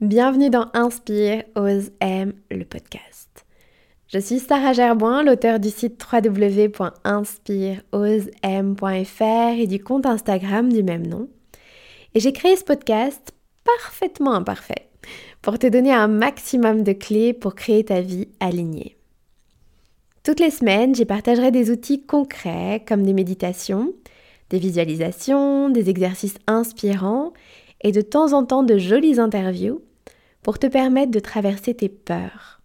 Bienvenue dans Inspire, Ose, Aime, le podcast. Je suis Sarah Gerboin, l'auteur du site www.inspireosem.fr et du compte Instagram du même nom. Et j'ai créé ce podcast parfaitement imparfait pour te donner un maximum de clés pour créer ta vie alignée. Toutes les semaines, j'y partagerai des outils concrets comme des méditations, des visualisations, des exercices inspirants et de temps en temps de jolies interviews pour te permettre de traverser tes peurs,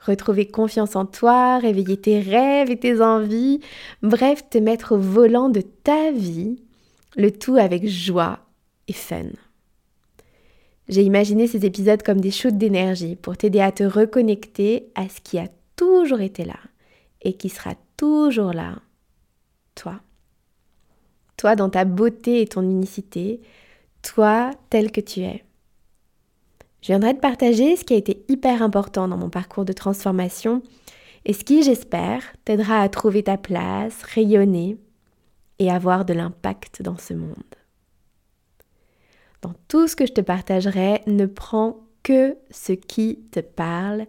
retrouver confiance en toi, réveiller tes rêves et tes envies, bref, te mettre au volant de ta vie, le tout avec joie et fun. J'ai imaginé ces épisodes comme des shoots d'énergie pour t'aider à te reconnecter à ce qui a toujours été là et qui sera toujours là, toi. Toi dans ta beauté et ton unicité, toi tel que tu es. Je viendrai te partager ce qui a été hyper important dans mon parcours de transformation et ce qui, j'espère, t'aidera à trouver ta place, rayonner et avoir de l'impact dans ce monde. Dans tout ce que je te partagerai, ne prends que ce qui te parle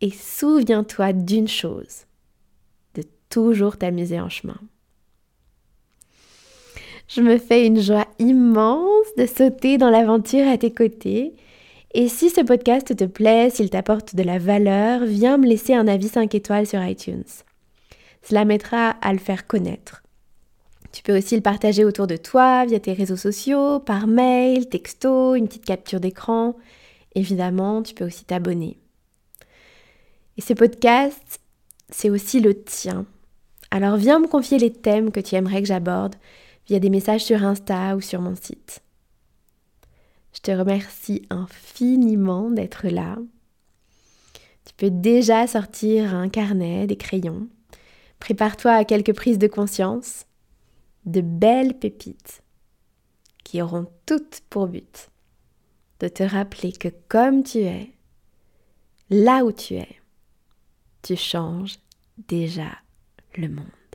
et souviens-toi d'une chose, de toujours t'amuser en chemin. Je me fais une joie immense de sauter dans l'aventure à tes côtés et si ce podcast te plaît, s'il t'apporte de la valeur, viens me laisser un avis 5 étoiles sur iTunes. Cela m'aidera à le faire connaître. Tu peux aussi le partager autour de toi via tes réseaux sociaux, par mail, texto, une petite capture d'écran. Évidemment, tu peux aussi t'abonner. Et ce podcast, c'est aussi le tien. Alors viens me confier les thèmes que tu aimerais que j'aborde via des messages sur Insta ou sur mon site. Je te remercie infiniment d'être là. Tu peux déjà sortir un carnet, des crayons. Prépare-toi à quelques prises de conscience, de belles pépites qui auront toutes pour but de te rappeler que comme tu es, là où tu es, tu changes déjà le monde.